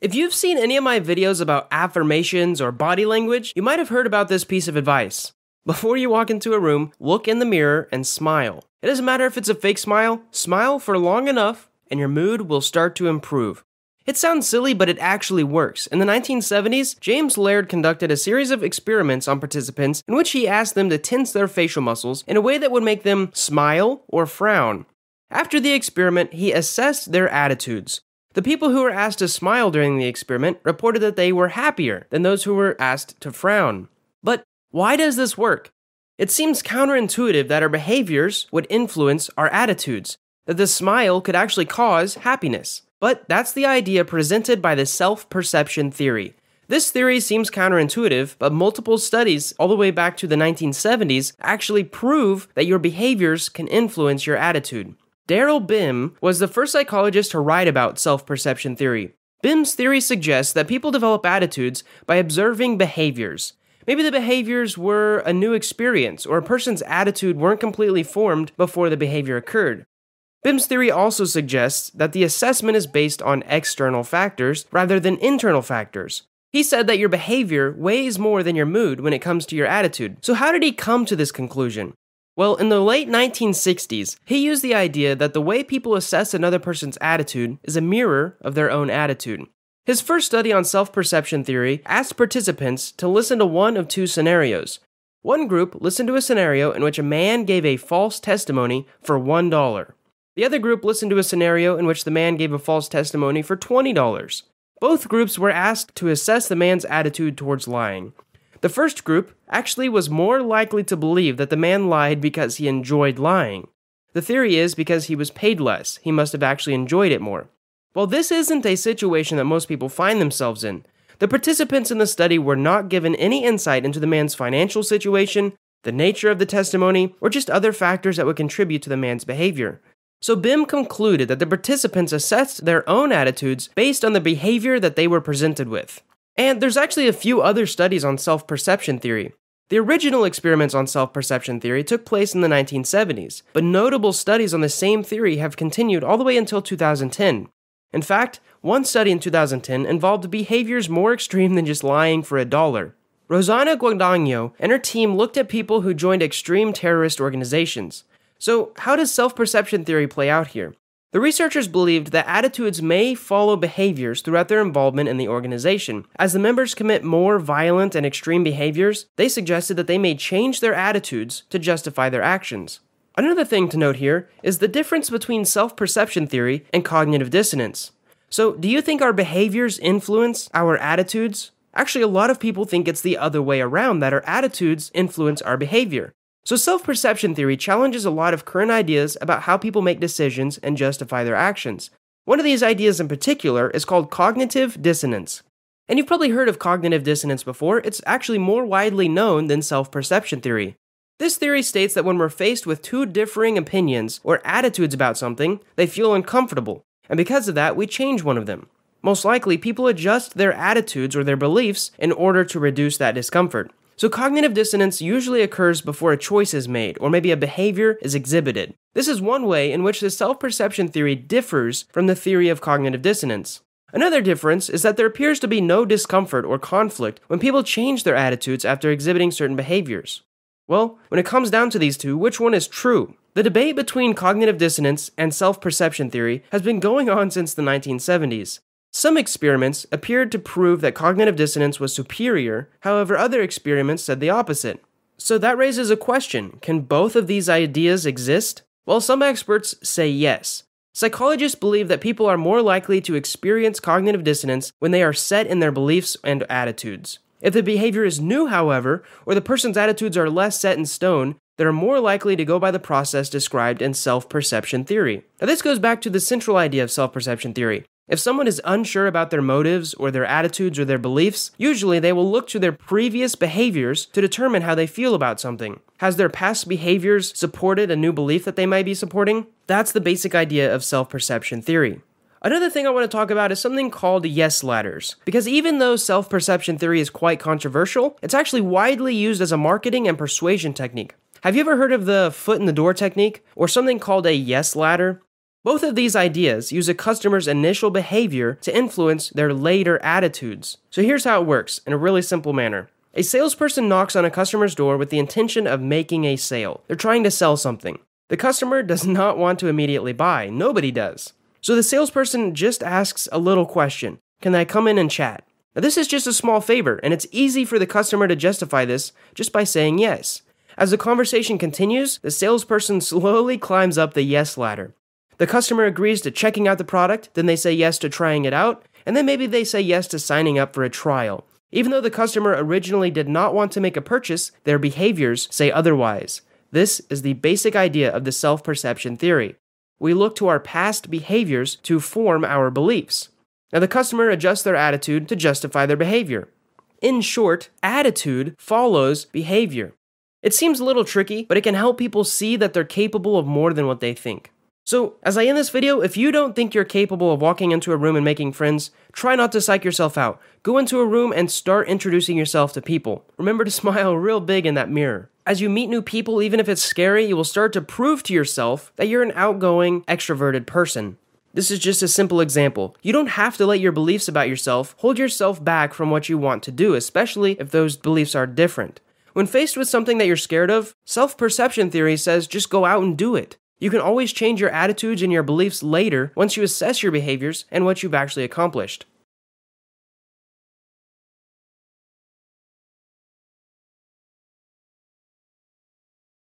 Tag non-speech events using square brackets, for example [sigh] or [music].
If you've seen any of my videos about affirmations or body language, you might have heard about this piece of advice. Before you walk into a room, look in the mirror and smile. It doesn't matter if it's a fake smile, smile for long enough and your mood will start to improve. It sounds silly, but it actually works. In the 1970s, James Laird conducted a series of experiments on participants in which he asked them to tense their facial muscles in a way that would make them smile or frown. After the experiment, he assessed their attitudes. The people who were asked to smile during the experiment reported that they were happier than those who were asked to frown. But why does this work? It seems counterintuitive that our behaviors would influence our attitudes, that the smile could actually cause happiness. But that's the idea presented by the self perception theory. This theory seems counterintuitive, but multiple studies all the way back to the 1970s actually prove that your behaviors can influence your attitude. Daryl Bem was the first psychologist to write about self perception theory. Bem's theory suggests that people develop attitudes by observing behaviors. Maybe the behaviors were a new experience, or a person's attitude weren't completely formed before the behavior occurred. Bem's theory also suggests that the assessment is based on external factors rather than internal factors. He said that your behavior weighs more than your mood when it comes to your attitude. So, how did he come to this conclusion? Well, in the late 1960s, he used the idea that the way people assess another person's attitude is a mirror of their own attitude. His first study on self perception theory asked participants to listen to one of two scenarios. One group listened to a scenario in which a man gave a false testimony for $1. The other group listened to a scenario in which the man gave a false testimony for $20. Both groups were asked to assess the man's attitude towards lying. The first group actually was more likely to believe that the man lied because he enjoyed lying. The theory is because he was paid less, he must have actually enjoyed it more. While this isn't a situation that most people find themselves in. The participants in the study were not given any insight into the man's financial situation, the nature of the testimony, or just other factors that would contribute to the man's behavior. So Bem concluded that the participants assessed their own attitudes based on the behavior that they were presented with. And there's actually a few other studies on self perception theory. The original experiments on self perception theory took place in the 1970s, but notable studies on the same theory have continued all the way until 2010. In fact, one study in 2010 involved behaviors more extreme than just lying for a dollar. Rosanna Guadagno and her team looked at people who joined extreme terrorist organizations. So, how does self perception theory play out here? The researchers believed that attitudes may follow behaviors throughout their involvement in the organization. As the members commit more violent and extreme behaviors, they suggested that they may change their attitudes to justify their actions. Another thing to note here is the difference between self perception theory and cognitive dissonance. So, do you think our behaviors influence our attitudes? Actually, a lot of people think it's the other way around that our attitudes influence our behavior. So, self perception theory challenges a lot of current ideas about how people make decisions and justify their actions. One of these ideas in particular is called cognitive dissonance. And you've probably heard of cognitive dissonance before, it's actually more widely known than self perception theory. This theory states that when we're faced with two differing opinions or attitudes about something, they feel uncomfortable, and because of that, we change one of them. Most likely, people adjust their attitudes or their beliefs in order to reduce that discomfort. So, cognitive dissonance usually occurs before a choice is made or maybe a behavior is exhibited. This is one way in which the self perception theory differs from the theory of cognitive dissonance. Another difference is that there appears to be no discomfort or conflict when people change their attitudes after exhibiting certain behaviors. Well, when it comes down to these two, which one is true? The debate between cognitive dissonance and self perception theory has been going on since the 1970s. Some experiments appeared to prove that cognitive dissonance was superior, however, other experiments said the opposite. So that raises a question can both of these ideas exist? Well, some experts say yes. Psychologists believe that people are more likely to experience cognitive dissonance when they are set in their beliefs and attitudes. If the behavior is new, however, or the person's attitudes are less set in stone, they are more likely to go by the process described in self perception theory. Now, this goes back to the central idea of self perception theory if someone is unsure about their motives or their attitudes or their beliefs, usually they will look to their previous behaviors to determine how they feel about something. Has their past behaviors supported a new belief that they might be supporting? That's the basic idea of self perception theory. Another thing I want to talk about is something called yes ladders. Because even though self perception theory is quite controversial, it's actually widely used as a marketing and persuasion technique. Have you ever heard of the foot in the door technique or something called a yes ladder? Both of these ideas use a customer's initial behavior to influence their later attitudes. So here's how it works in a really simple manner. A salesperson knocks on a customer's door with the intention of making a sale. They're trying to sell something. The customer does [laughs] not want to immediately buy. Nobody does. So the salesperson just asks a little question Can I come in and chat? Now, this is just a small favor, and it's easy for the customer to justify this just by saying yes. As the conversation continues, the salesperson [laughs] slowly climbs up the yes ladder. The customer agrees to checking out the product, then they say yes to trying it out, and then maybe they say yes to signing up for a trial. Even though the customer originally did not want to make a purchase, their behaviors say otherwise. This is the basic idea of the self perception theory. We look to our past behaviors to form our beliefs. Now, the customer adjusts their attitude to justify their behavior. In short, attitude follows behavior. It seems a little tricky, but it can help people see that they're capable of more than what they think. So, as I end this video, if you don't think you're capable of walking into a room and making friends, try not to psych yourself out. Go into a room and start introducing yourself to people. Remember to [laughs] smile real big in that mirror. As you meet new people, even if it's scary, you will start to prove to yourself that you're an outgoing, extroverted person. This is just a simple example. You don't have to let your beliefs about yourself hold yourself back from what you want to do, especially if those beliefs are different. When faced with something that you're scared of, self perception theory says just go out and do it. You can always change your attitudes and your beliefs later once you assess your behaviors and what you've actually accomplished.